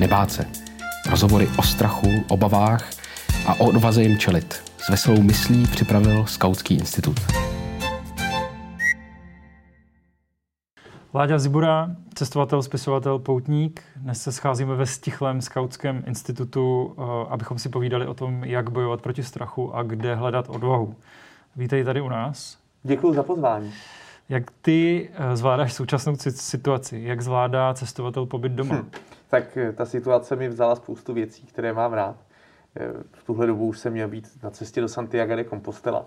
nebát se. Rozhovory o strachu, obavách a o odvaze jim čelit. S veselou myslí připravil Skautský institut. Láďa Zibura, cestovatel, spisovatel, poutník. Dnes se scházíme ve stichlém skautském institutu, eh, abychom si povídali o tom, jak bojovat proti strachu a kde hledat odvahu. Vítej tady u nás. Děkuji za pozvání. Jak ty eh, zvládáš současnou situaci? Jak zvládá cestovatel pobyt doma? Hm, tak eh, ta situace mi vzala spoustu věcí, které mám rád. V tuhle dobu už jsem měl být na cestě do Santiago de Compostela.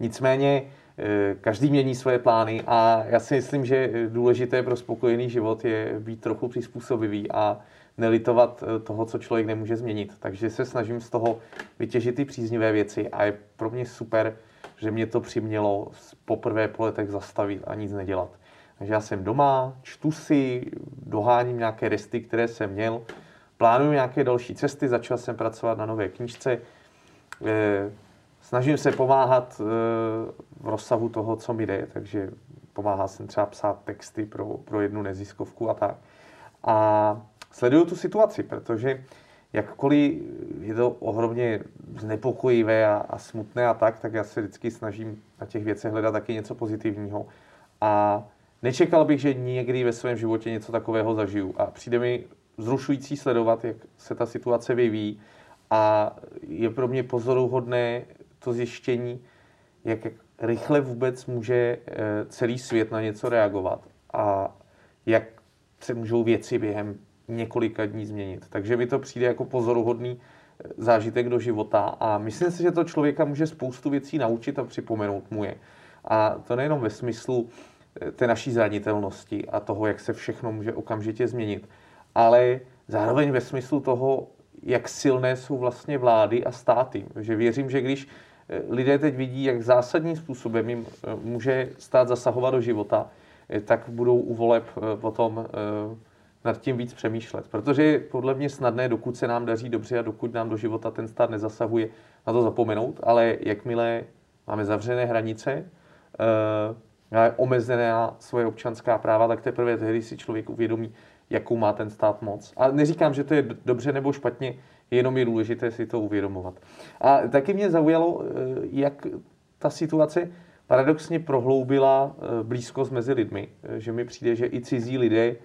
Nicméně Eh, každý mění svoje plány a já si myslím, že důležité pro spokojený život je být trochu přizpůsobivý a nelitovat eh, toho, co člověk nemůže změnit. Takže se snažím z toho vytěžit ty příznivé věci a je pro mě super, že mě to přimělo poprvé po letech zastavit a nic nedělat. Takže já jsem doma, čtu si, doháním nějaké resty, které jsem měl, plánuju nějaké další cesty, začal jsem pracovat na nové knížce, eh, snažím se pomáhat v rozsahu toho, co mi jde, takže pomáhá jsem třeba psát texty pro, pro jednu neziskovku a tak. A sleduju tu situaci, protože jakkoliv je to ohromně znepokojivé a, a smutné a tak, tak já se vždycky snažím na těch věcech hledat taky něco pozitivního. A nečekal bych, že někdy ve svém životě něco takového zažiju. A přijde mi zrušující sledovat, jak se ta situace vyvíjí. A je pro mě pozoruhodné to zjištění, jak rychle vůbec může eh, celý svět na něco reagovat a jak se můžou věci během několika dní změnit. Takže mi to přijde jako pozoruhodný eh, zážitek do života a myslím si, že to člověka může spoustu věcí naučit a připomenout mu je. A to nejenom ve smyslu té naší zranitelnosti a toho, jak se všechno může okamžitě změnit, ale zároveň ve smyslu toho, jak silné jsou vlastně vlády a státy. Že věřím, že když lidé teď vidí, jak zásadním způsobem jim eh, může stát zasahovat do života, eh, tak budou u voleb eh, potom nad tím víc přemýšlet. Protože je podle mě snadné, dokud se nám daří dobře a dokud nám do života ten stát nezasahuje, na to zapomenout, ale jakmile máme zavřené hranice, máme omezené svoje občanská práva, tak teprve tehdy si člověk uvědomí, jakou má ten stát moc. A neříkám, že to je dobře nebo špatně, jenom je důležité si to uvědomovat. A taky mě zaujalo, eh, jak ta situace paradoxně prohloubila eh, blízkost mezi lidmi. Eh, že mi přijde, že i cizí lidé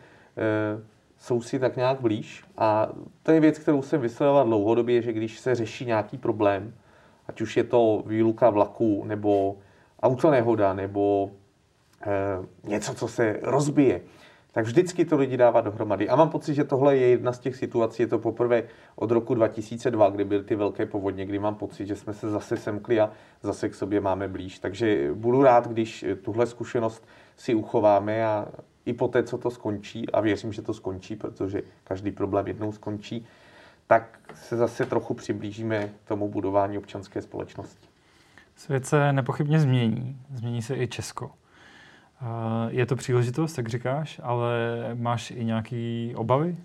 jsou si tak nějak blíž. A to je věc, kterou jsem vysledoval dlouhodobě, že když se řeší nějaký problém, ať už je to výluka vlaku, nebo autonehoda, nebo něco, co se rozbije, tak vždycky to lidi dává dohromady. A mám pocit, že tohle je jedna z těch situací, je to poprvé od roku 2002, kdy byly ty velké povodně, kdy mám pocit, že jsme se zase semkli a zase k sobě máme blíž. Takže budu rád, když tuhle zkušenost si uchováme a i po té, co to skončí, a věřím, že to skončí, protože každý problém jednou skončí, tak se zase trochu přiblížíme tomu budování občanské společnosti. Svět se nepochybně změní. Změní se i Česko. Je to příležitost, jak říkáš, ale máš i nějaké obavy?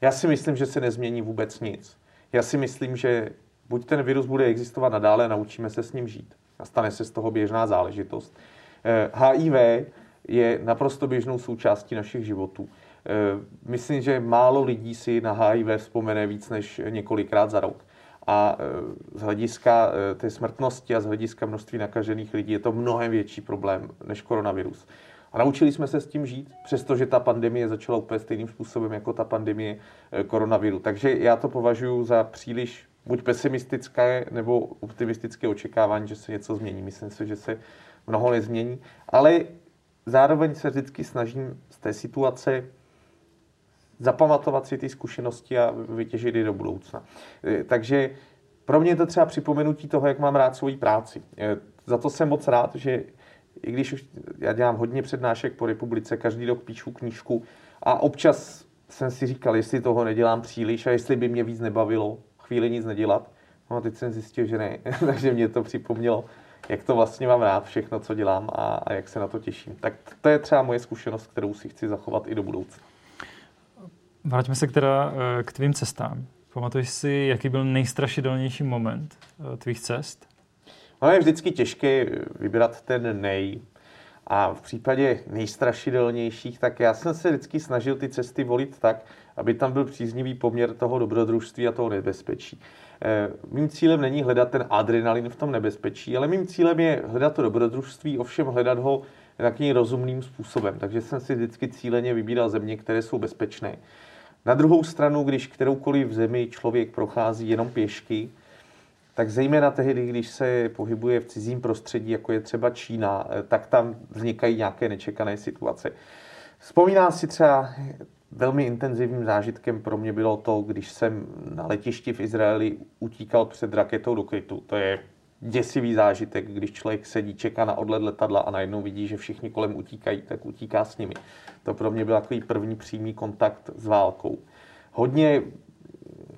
Já si myslím, že se nezmění vůbec nic. Já si myslím, že buď ten virus bude existovat nadále, naučíme se s ním žít. A stane se z toho běžná záležitost. HIV eh, je naprosto běžnou součástí našich životů. Eh, myslím, že málo lidí si na HIV vzpomene víc než několikrát za rok. A e, z hlediska e, té smrtnosti a z hlediska množství nakažených lidí je to mnohem větší problém než koronavirus. A naučili jsme se s tím žít, přestože ta pandemie začala úplně stejným způsobem jako ta pandemie e, koronaviru. Takže já to považuji za příliš buď pesimistické nebo optimistické očekávání, že se něco změní. Myslím si, že se mnoho nezmění, ale zároveň se vždycky snažím z té situace zapamatovat si ty zkušenosti a vytěžit je do budoucna. E, takže pro mě je to třeba připomenutí toho, jak mám rád svoji práci. E, za to jsem moc rád, že i když už já dělám hodně přednášek po republice, každý rok píšu knížku a občas jsem si říkal, jestli toho nedělám příliš a jestli by mě víc nebavilo chvíli nic nedělat. No a teď jsem zjistil, že ne, takže mě to připomnělo, jak to vlastně mám rád, všechno, co dělám a, a jak se na to těším. Tak to je třeba moje zkušenost, kterou si chci zachovat i do budoucna. Vraťme se k, teda, eh, k tvým cestám. Pamatuješ si, jaký byl nejstrašidelnější moment eh, tvých cest? No je vždycky těžké vybrat ten nej, A v případě nejstrašidelnějších, tak já jsem se vždycky snažil ty cesty volit tak, aby tam byl příznivý poměr toho dobrodružství a toho nebezpečí. Eh, mým cílem není hledat ten adrenalin v tom nebezpečí, ale mým cílem je hledat to dobrodružství, ovšem hledat ho takovým rozumným způsobem. Takže jsem si vždycky cíleně vybíral země, které jsou bezpečné. Na druhou stranu, když kteroukoliv zemi člověk prochází jenom pěšky, tak zejména tehdy, když se pohybuje v cizím prostředí, jako je třeba Čína, eh, tak tam vznikají nějaké nečekané situace. Vzpomínám si třeba velmi intenzivním zážitkem pro mě bylo to, když jsem na letišti v Izraeli utíkal před raketou do krytu. To je děsivý zážitek, když člověk sedí, čeká na odlet letadla a najednou vidí, že všichni kolem utíkají, tak utíká s nimi. To pro mě byl takový první přímý kontakt s válkou. Hodně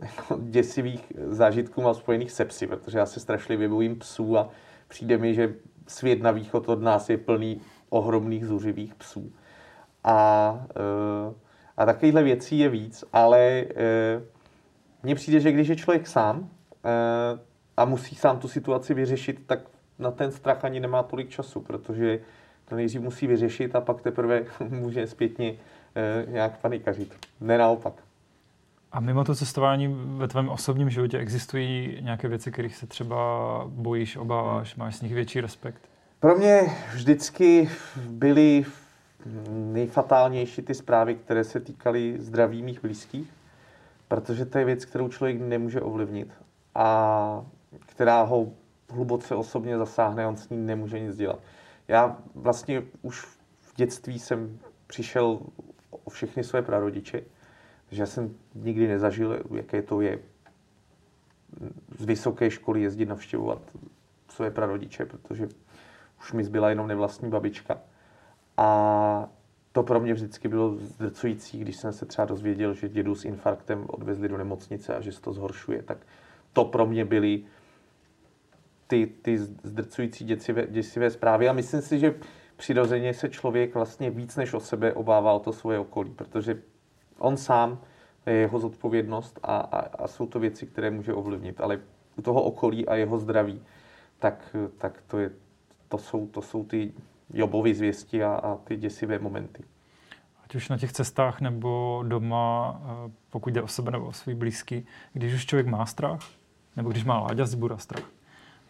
jako děsivých zážitků mám spojených se psy, protože já se strašlivě bojím psů a přijde mi, že svět na východ od nás je plný ohromných zuřivých psů. A, eh, a takovýchhle věcí je víc, ale eh, mně přijde, že když je člověk sám eh, a musí sám tu situaci vyřešit, tak na ten strach ani nemá tolik času, protože to nejdřív musí vyřešit a pak teprve může zpětně nějak panikařit. Ne naopak. A mimo to cestování ve tvém osobním životě existují nějaké věci, kterých se třeba bojíš, obáváš, máš z nich větší respekt? Pro mě vždycky byly nejfatálnější ty zprávy, které se týkaly zdraví mých blízkých, protože to je věc, kterou člověk nemůže ovlivnit a která ho hluboce osobně zasáhne, on s ní nemůže nic dělat. Já vlastně už v dětství jsem přišel o všechny své prarodiče, že jsem nikdy nezažil, jaké to je z vysoké školy jezdit navštěvovat své prarodiče, protože už mi zbyla jenom nevlastní babička. A to pro mě vždycky bylo zdrcující, když jsem se třeba dozvěděl, že dědu s infarktem odvezli do nemocnice a že se to zhoršuje, tak to pro mě byly ty, ty zdrcující děsivé, děsivé zprávy. A myslím si, že přirozeně se člověk vlastně víc než o sebe obává o to svoje okolí, protože on sám, je jeho zodpovědnost a, a, a jsou to věci, které může ovlivnit. Ale u toho okolí a jeho zdraví, tak, tak to, je, to, jsou, to jsou ty Jobovy zvěsti a, a ty děsivé momenty. Ať už na těch cestách nebo doma, eh, pokud jde o sebe nebo o svůj blízký, když už člověk má strach, nebo když má Láďa Zbura strach,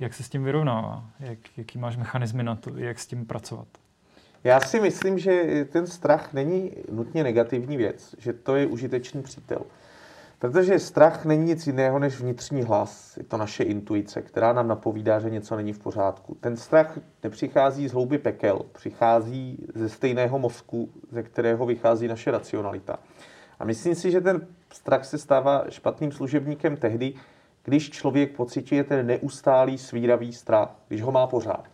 jak se s tím vyrovnává? Jak, jaký máš mechanizmy na to, jak s tím pracovat? Já si myslím, že ten strach není nutně negativní věc, že to je užitečný přítel. Protože strach není nic jiného než vnitřní hlas. Je to naše intuice, která nám napovídá, že něco není v pořádku. Ten strach nepřichází z hlouby pekel, přichází ze stejného mozku, ze kterého vychází naše racionalita. A myslím si, že ten strach se stává špatným služebníkem tehdy, když člověk pocituje ten neustálý svíravý strach, když ho má pořád.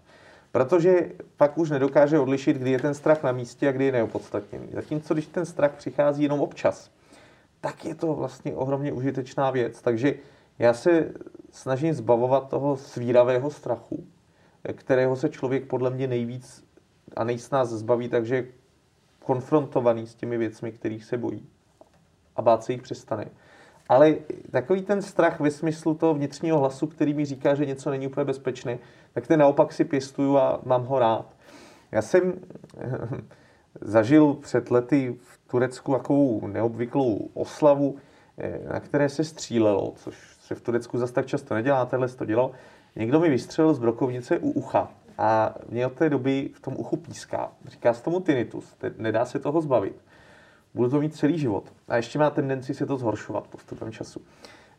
Protože pak už nedokáže odlišit, kdy je ten strach na místě a kdy je neopodstatněný. Zatímco když ten strach přichází jenom občas, tak je to vlastně ohromně užitečná věc. Takže já se snažím zbavovat toho svíravého strachu, kterého se člověk podle mě nejvíc a nejsnáz zbaví, takže je konfrontovaný s těmi věcmi, kterých se bojí. A bát se jich přestane. Ale takový ten strach ve smyslu toho vnitřního hlasu, který mi říká, že něco není úplně bezpečné, tak ten naopak si pěstuju a mám ho rád. Já jsem zažil před lety v Turecku takovou neobvyklou oslavu, eh, na které se střílelo, což se v Turecku zase tak často nedělá, tenhle to dělal. Někdo mi vystřelil z brokovnice u ucha a mě od té doby v tom uchu píská. Říká se tomu tinnitus, nedá se toho zbavit. Budu to mít celý život. A ještě má tendenci se to zhoršovat postupem času.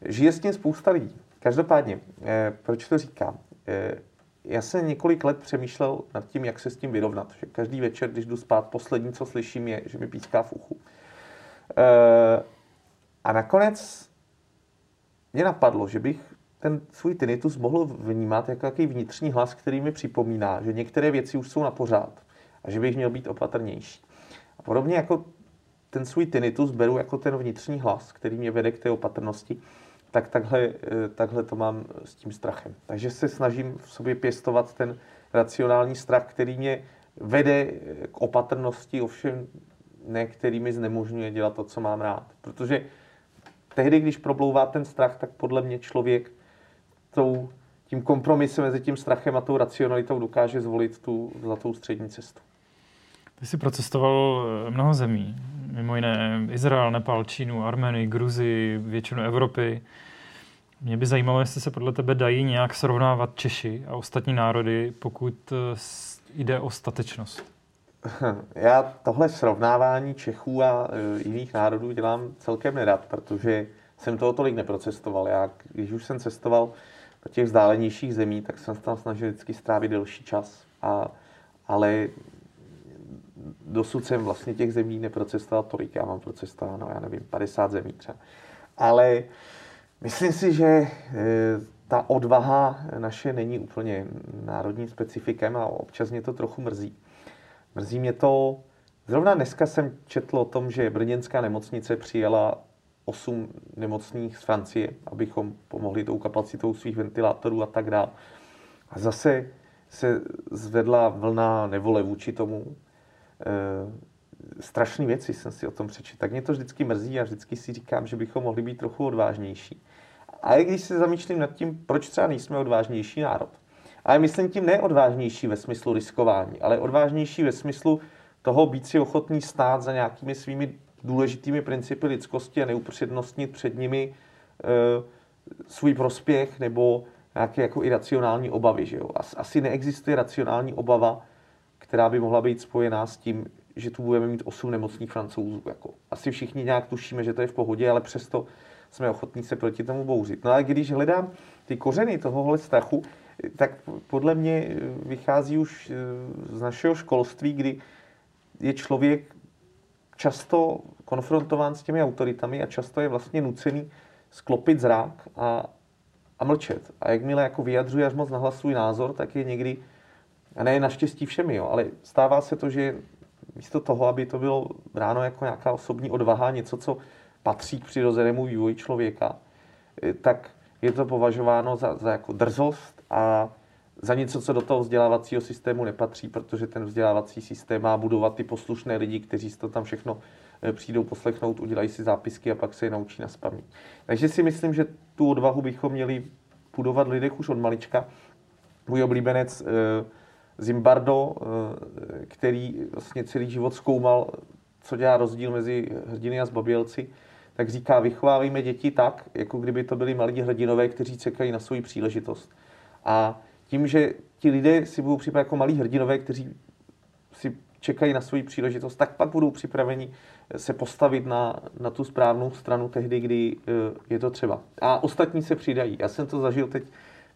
Žije s tím spousta lidí. Každopádně, eh, proč to říkám? Eh, já jsem několik let přemýšlel nad tím, jak se s tím vyrovnat. Že každý večer, když jdu spát, poslední, co slyším, je, že mi píská v uchu. E, a nakonec mě napadlo, že bych ten svůj tinnitus mohl vnímat jako jaký vnitřní hlas, který mi připomíná, že některé věci už jsou na pořád a že bych měl být opatrnější. A podobně jako ten svůj tinnitus beru jako ten vnitřní hlas, který mě vede k té opatrnosti, tak takhle, eh, takhle to mám s tím strachem. Takže se snažím v sobě pěstovat ten racionální strach, který mě vede eh, k opatrnosti, ovšem ne který mi znemožňuje dělat to, co mám rád. Protože tehdy, když problouvá ten strach, tak podle mě člověk tou, tím kompromisem mezi tím strachem a tou racionalitou dokáže zvolit tu zlatou střední cestu. Ty jsi procestoval mnoho zemí, mimo jiné Izrael, Nepal, Čínu, Armenii, Gruzii, většinu Evropy. Mě by zajímalo, jestli se podle tebe dají nějak srovnávat Češi a ostatní národy, pokud jde o statečnost. Já tohle srovnávání Čechů a e, jiných národů dělám celkem nerad, protože jsem toho tolik neprocestoval. Já, když už jsem cestoval do těch vzdálenějších zemí, tak jsem se tam snažil vždycky strávit delší čas. A, ale dosud jsem vlastně těch zemí neprocestoval tolik. Já mám procestováno, já nevím, 50 zemí třeba. Ale myslím si, že e, ta odvaha naše není úplně národním specifikem a občas mě to trochu mrzí. Mrzí mě to, zrovna dneska jsem četl o tom, že brněnská nemocnice přijela 8 nemocných z Francie, abychom pomohli tou kapacitou svých ventilátorů a tak dále. A zase se zvedla vlna nevole vůči tomu. E, strašné věci jsem si o tom přečetl. Tak mě to vždycky mrzí a vždycky si říkám, že bychom mohli být trochu odvážnější. A i když se zamýšlím nad tím, proč třeba nejsme odvážnější národ. Ale myslím tím neodvážnější ve smyslu riskování, ale odvážnější ve smyslu toho být si ochotný stát za nějakými svými důležitými principy lidskosti a neupřednostnit před nimi e, svůj prospěch nebo nějaké jako iracionální obavy. Že jo? Asi neexistuje racionální obava, která by mohla být spojená s tím, že tu budeme mít osm nemocných francouzů. Jako. Asi všichni nějak tušíme, že to je v pohodě, ale přesto jsme ochotní se proti tomu bouřit. No ale když hledám ty kořeny tohohle strachu, tak podle mě vychází už eh, z našeho školství, kdy je člověk často konfrontován s těmi autoritami a často je vlastně nucený sklopit zrák a, a mlčet. A jakmile jako vyjadřuje až moc nahlas svůj názor, tak je někdy, a ne naštěstí všemi, jo, ale stává se to, že místo toho, aby to bylo bráno jako nějaká osobní odvaha, něco, co patří k přirozenému vývoji člověka, eh, tak je to považováno za, za jako drzost a za něco, co do toho vzdělávacího systému nepatří, protože ten vzdělávací systém má budovat ty poslušné lidi, kteří si to tam všechno eh, přijdou poslechnout, udělají si zápisky a pak se je naučí na spaměť. Takže si myslím, že tu odvahu bychom měli budovat lidech už od malička. Můj oblíbenec eh, Zimbardo, který vlastně celý život zkoumal, co dělá rozdíl mezi hrdiny a zbabělci, tak říká, vychovávejme děti tak, jako kdyby to byli malí hrdinové, kteří čekají na svou příležitost. A tím, že ti lidé si budou připadat jako malí hrdinové, kteří si čekají na svou příležitost, tak pak budou připraveni se postavit na, na tu správnou stranu tehdy, kdy eh, je to třeba. A ostatní se přidají. Já jsem to zažil teď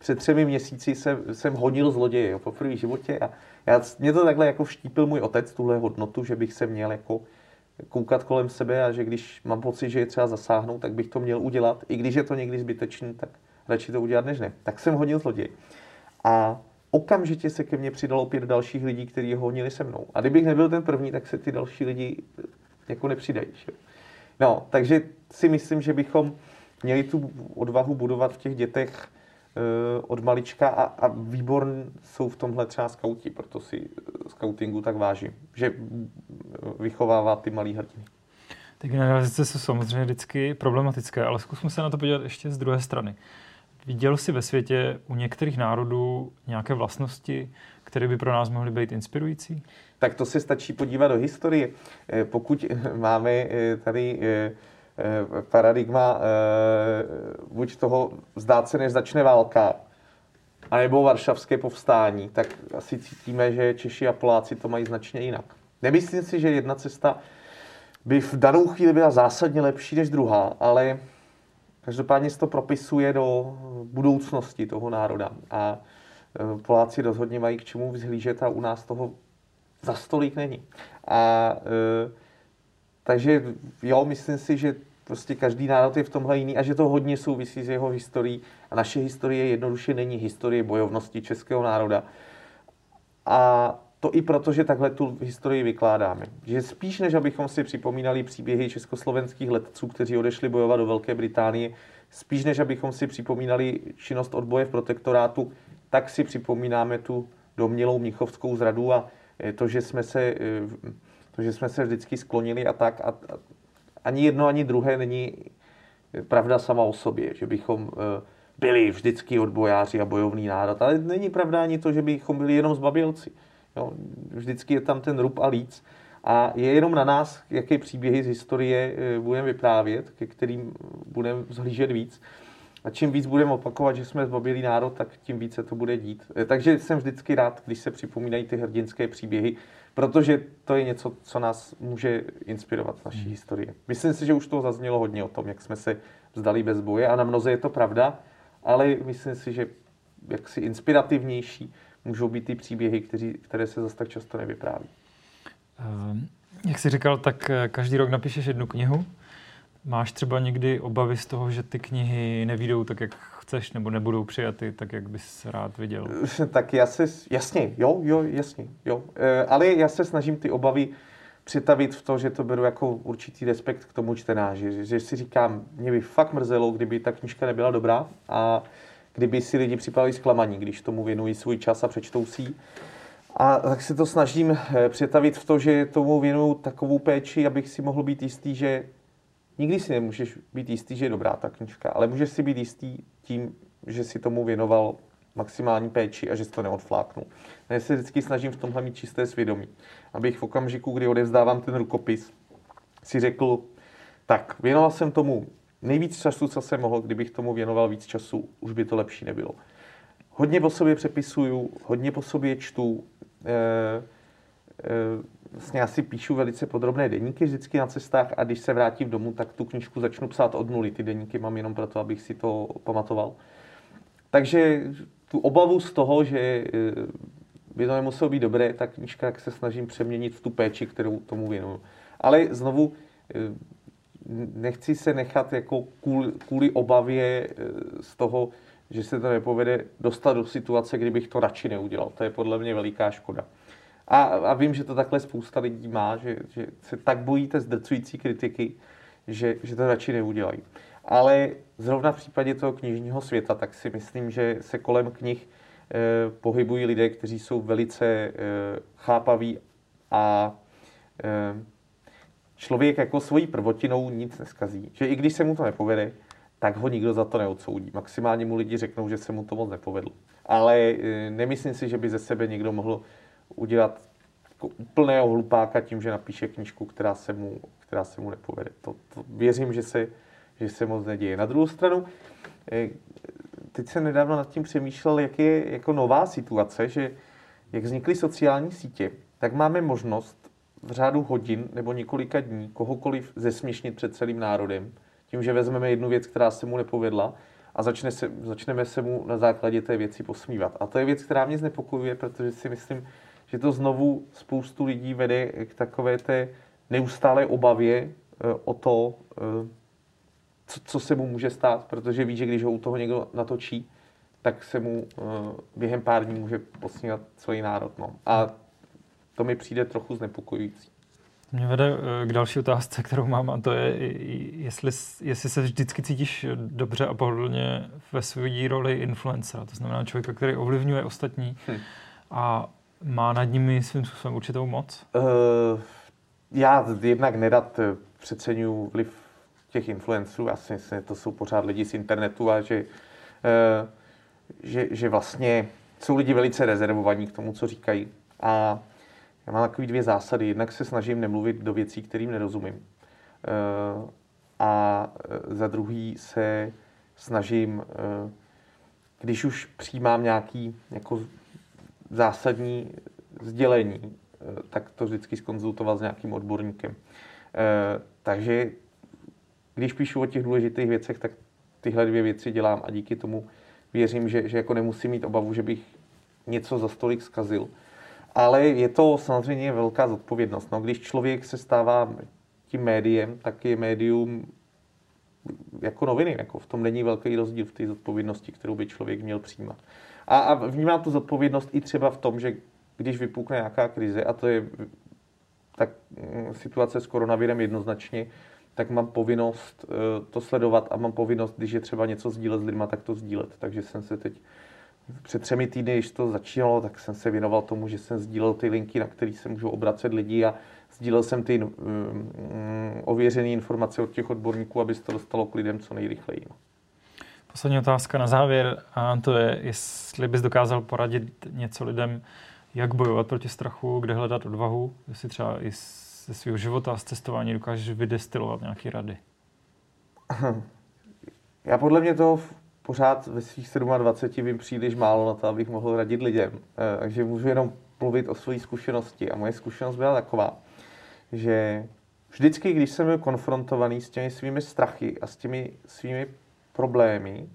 před třemi měsíci, jsem, jsem honil zloděje jo, po první životě a já, mě to takhle jako vštípil můj otec, tuhle hodnotu, že bych se měl jako koukat kolem sebe a že když mám pocit, že je třeba zasáhnout, tak bych to měl udělat. I když je to někdy zbytečný, tak radši to udělat než ne. Tak jsem hodil zloděj. A okamžitě se ke mně přidalo pět dalších lidí, kteří ho honili se mnou. A kdybych nebyl ten první, tak se ty další lidi jako nepřidají. Že? No, takže si myslím, že bychom měli tu odvahu budovat v těch dětech Eh, od malička a, a výborn jsou v tomhle třeba skauti, proto si eh, skautingu tak vážím, že vychovává ty malý hrdiny. Ty generalizace jsou samozřejmě vždycky problematické, ale zkusme se na to podívat ještě z druhé strany. Viděl jsi ve světě u některých národů nějaké vlastnosti, které by pro nás mohly být inspirující? Tak to se stačí podívat do historie. Eh, pokud máme tady Eh, paradigma eh, buď toho vzdát se, než začne válka, anebo varšavské povstání, tak asi cítíme, že Češi a Poláci to mají značně jinak. Nemyslím si, že jedna cesta by v danou chvíli byla zásadně lepší než druhá, ale každopádně se to propisuje do budoucnosti toho národa. A eh, Poláci rozhodně mají k čemu vzhlížet a u nás toho za stolík není. A takže jo, myslím si, že prostě každý národ je v tomhle jiný a že to hodně souvisí s jeho historií. A naše historie jednoduše není historie bojovnosti českého národa. A to i proto, že takhle tu historii vykládáme. Že spíš než abychom si připomínali příběhy československých letců, kteří odešli bojovat do Velké Británie, spíš než abychom si připomínali činnost odboje v protektorátu, tak si připomínáme tu domělou mnichovskou zradu a to, že jsme se to, že jsme se vždycky sklonili a tak. A, a ani jedno, ani druhé není pravda sama o sobě, že bychom eh, byli vždycky odbojáři a bojovný národ. Ale není pravda ani to, že bychom byli jenom zbabělci. Jo? Vždycky je tam ten rub a líc. A je jenom na nás, jaké příběhy z historie eh, budeme vyprávět, ke kterým budeme zhlížet víc. A čím víc budeme opakovat, že jsme zbabělý národ, tak tím více to bude dít. Eh, takže jsem vždycky rád, když se připomínají ty hrdinské příběhy, protože to je něco, co nás může inspirovat z naší hmm. historie. Myslím si, že už to zaznělo hodně o tom, jak jsme se vzdali bez boje a na mnoze je to pravda, ale myslím si, že jaksi inspirativnější můžou být ty příběhy, kteří, které se zase tak často nevypráví. Um, jak jsi říkal, tak eh, každý rok napíšeš jednu knihu. Máš třeba někdy obavy z toho, že ty knihy nevídou tak, jak chceš, nebo nebudou přijaty tak, jak bys rád viděl? Tak já se, jasně, jo, jo, jasně, jo. E, ale já se snažím ty obavy přetavit v to, že to beru jako určitý respekt k tomu čtenáři. Že, že si říkám, mě by fakt mrzelo, kdyby ta knižka nebyla dobrá a kdyby si lidi připadali zklamaní, když tomu věnují svůj čas a přečtou si A tak se to snažím eh, přetavit v to, že tomu věnuju takovou péči, abych si mohl být jistý, že nikdy si nemůžeš být jistý, že je dobrá ta knižka, ale můžeš si být jistý tím, že si tomu věnoval maximální péči a že si to neodfláknu. Já se vždycky snažím v tomhle mít čisté svědomí, abych v okamžiku, kdy odevzdávám ten rukopis, si řekl, tak věnoval jsem tomu nejvíc času, co jsem mohl, kdybych tomu věnoval víc času, už by to lepší nebylo. Hodně po sobě přepisuju, hodně po sobě čtu, e, e, vlastně já si píšu velice podrobné deníky vždycky na cestách a když se vrátím domů, tak tu knižku začnu psát od nuly. Ty deníky mám jenom proto, abych si to pamatoval. Takže tu obavu z toho, že eh, by to nemuselo být dobré, tak knižka jak se snažím přeměnit v tu péči, kterou tomu věnuju. Ale znovu nechci se nechat jako kvůli, kvůli obavě eh, z toho, že se to nepovede, dostat do situace, kdybych to radši neudělal. To je podle mě veliká škoda. A, a vím, že to takhle spousta lidí má, že, že se tak bojíte zdrcující kritiky, že, že to radši neudělají. Ale zrovna v případě toho knižního světa, tak si myslím, že se kolem knih eh, pohybují lidé, kteří jsou velice eh, chápaví a eh, člověk jako svojí prvotinou nic neskazí. Že i když se mu to nepovede, tak ho nikdo za to neodsoudí. Maximálně mu lidi řeknou, že se mu to moc nepovedlo. Ale e, nemyslím si, že by ze sebe někdo mohl udělat jako úplného hlupáka tím, že napíše knižku, která se mu, která se mu nepovede. To, to věřím, že se, že se moc neděje. Na druhou stranu, e, teď jsem nedávno nad tím přemýšlel, jak je jako nová situace, že jak vznikly sociální sítě, tak máme možnost v řádu hodin nebo několika dní kohokoliv zesměšnit před celým národem, tím, že vezmeme jednu věc, která se mu nepovedla a začne se, začneme se mu na základě té věci posmívat. A to je věc, která mě znepokojuje, protože si myslím, že to znovu spoustu lidí vede k takové té neustálé obavě eh, o to, eh, co, co se mu může stát, protože ví, že když ho u toho někdo natočí, tak se mu eh, během pár dní může posmívat celý národ. No. A to mi přijde trochu znepokojující. Mě vede k další otázce, kterou mám, a to je, jestli, jestli se vždycky cítíš dobře a pohodlně ve své roli influencera, to znamená člověka, který ovlivňuje ostatní hm. a má nad nimi svým způsobem určitou moc? Uh, já jednak nerad eh, přeceňuji vliv těch influencerů, já si myslím, to jsou pořád lidi z internetu a že, uh, že, že vlastně jsou lidi velice rezervovaní k tomu, co říkají. A já mám takové dvě zásady. Jednak se snažím nemluvit do věcí, kterým nerozumím. Eh, a za druhý se snažím, když už přijímám nějaký jako zásadní sdělení, tak to vždycky skonzultovat s nějakým odborníkem. Takže když píšu o těch důležitých věcech, tak tyhle dvě věci dělám a díky tomu věřím, že, že jako nemusím mít obavu, že bych něco za stolik zkazil ale je to samozřejmě velká zodpovědnost. No, když člověk se stává tím médiem, tak je médium jako noviny. Jako v tom není velký rozdíl v té zodpovědnosti, kterou by člověk měl přijímat. A, a vnímám tu zodpovědnost i třeba v tom, že když vypukne nějaká krize, a to je tak mm, situace s koronavirem jednoznačně, tak mám povinnost uh, to sledovat a mám povinnost, když je třeba něco sdílet s lidma, tak to sdílet. Takže jsem se teď před třemi týdny, když to začínalo, tak jsem se věnoval tomu, že jsem sdílel ty linky, na které se můžou obracet lidi a sdílel jsem ty um, ověřené informace od těch odborníků, aby se to dostalo k lidem co nejrychleji. Poslední otázka na závěr, a to je, jestli bys dokázal poradit něco lidem, Jak bojovat proti strachu, kde hledat odvahu, jestli třeba i ze svého života a z cestování dokážeš vydestilovat nějaké rady? Já podle mě to pořád ve svých 27 vím příliš málo na to, abych mohl radit lidem. Eh, takže můžu jenom mluvit o své zkušenosti. A moje zkušenost byla taková, že vždycky, když jsem byl konfrontovaný s těmi svými strachy a s těmi svými problémy,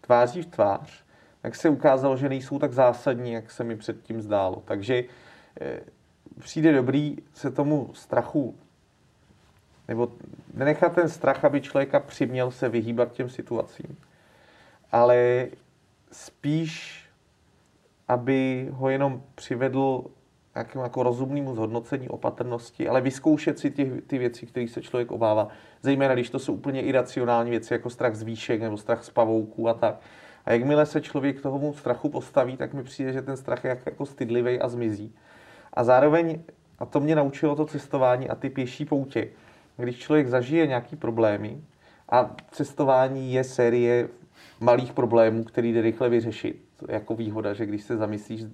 tváří v tvář, tak se ukázalo, že nejsou tak zásadní, jak se mi předtím zdálo. Takže eh, přijde dobrý se tomu strachu, nebo nenechat ten strach, aby člověka přiměl se vyhýbat těm situacím, ale spíš, aby ho jenom přivedl nějakému jako rozumnému zhodnocení opatrnosti, ale vyzkoušet si ty, ty věci, které se člověk obává. Zejména, když to jsou úplně iracionální věci, jako strach z výšek nebo strach z pavouků a tak. A jakmile se člověk k tomu strachu postaví, tak mi přijde, že ten strach je jako, jako stydlivý a zmizí. A zároveň, a to mě naučilo to cestování a ty pěší poutě, když člověk zažije nějaký problémy, a cestování je série malých problémů, který jde rychle vyřešit. Jako výhoda, že když se zamyslíš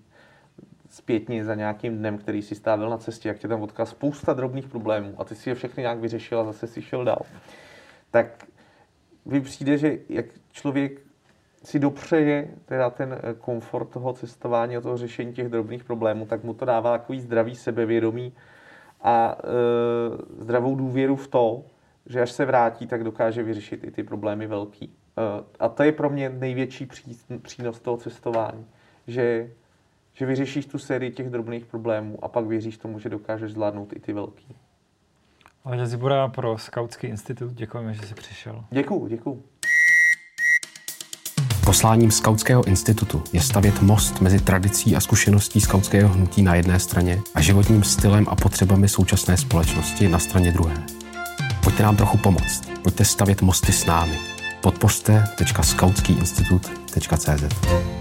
zpětně za nějakým dnem, který si stávil na cestě, jak tě tam potká spousta drobných problémů a ty si je všechny nějak vyřešil a zase si šel dál, tak mi přijde, že jak člověk si dopřeje teda ten eh, komfort toho cestování a toho řešení těch drobných problémů, tak mu to dává takový zdravý sebevědomí a e, zdravou důvěru v to, že až se vrátí, tak dokáže vyřešit i ty problémy velký. E, a to je pro mě největší pří, přínos toho cestování, že, že vyřešíš tu sérii těch drobných problémů a pak věříš tomu, že dokážeš zvládnout i ty velký. Ale Zibora pro Skautský institut, děkujeme, že jsi přišel. Děkuju, děkuju. Posláním Skautského institutu je stavět most mezi tradicí a zkušeností skautského hnutí na jedné straně a životním stylem a potřebami současné společnosti na straně druhé. Pojďte nám trochu pomoct. Pojďte stavět mosty s námi. Podpořte.skautskýinstitut.cz